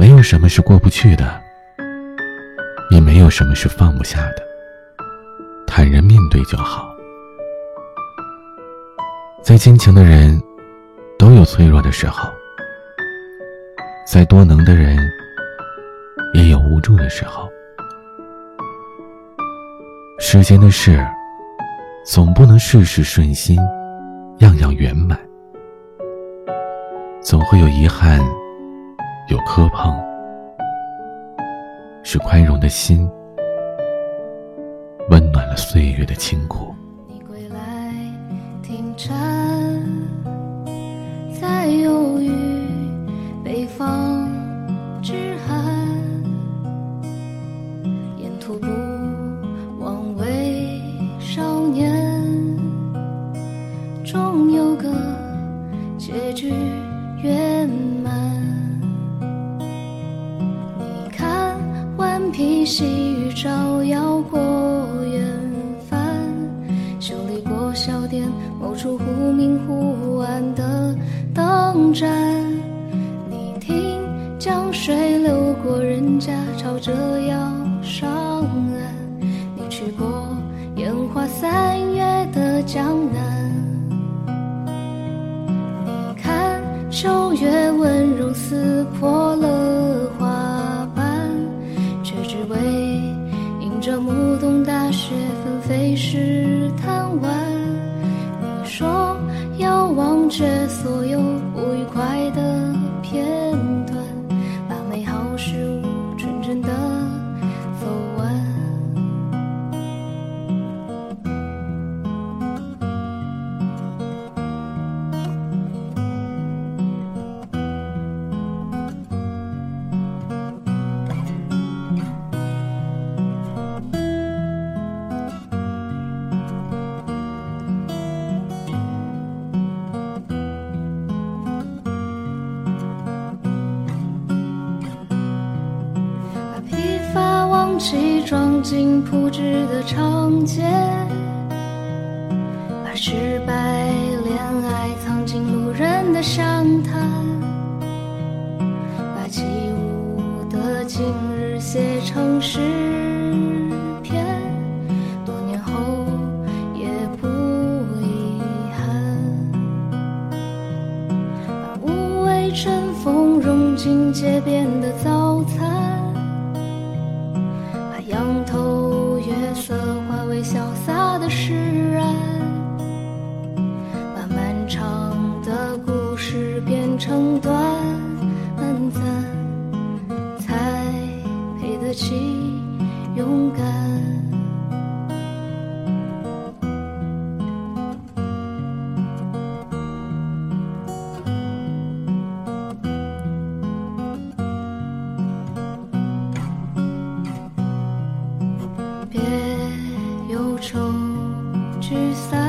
没有什么是过不去的，也没有什么是放不下的。坦然面对就好。再坚强的人，都有脆弱的时候；再多能的人，也有无助的时候。世间的事，总不能事事顺心，样样圆满，总会有遗憾。有磕碰，是宽容的心，温暖了岁月的清苦。你归来停站，在披细雨照耀过远帆，修理过小店某处忽明忽暗的灯盏。你听江水流过人家，朝着要上岸。你去过烟花三月的江南。你看秋月温柔撕破这暮冬大雪纷飞时贪玩，你说要忘却所有不愉快的片段，把美好事物纯真的起装进铺纸的长街，把失败恋爱藏进路人的详谈，把起舞的今日写成诗篇，多年后也不遗憾，把无畏春风融进街边的早餐。成短暂，才配得起勇敢。别忧愁，沮丧。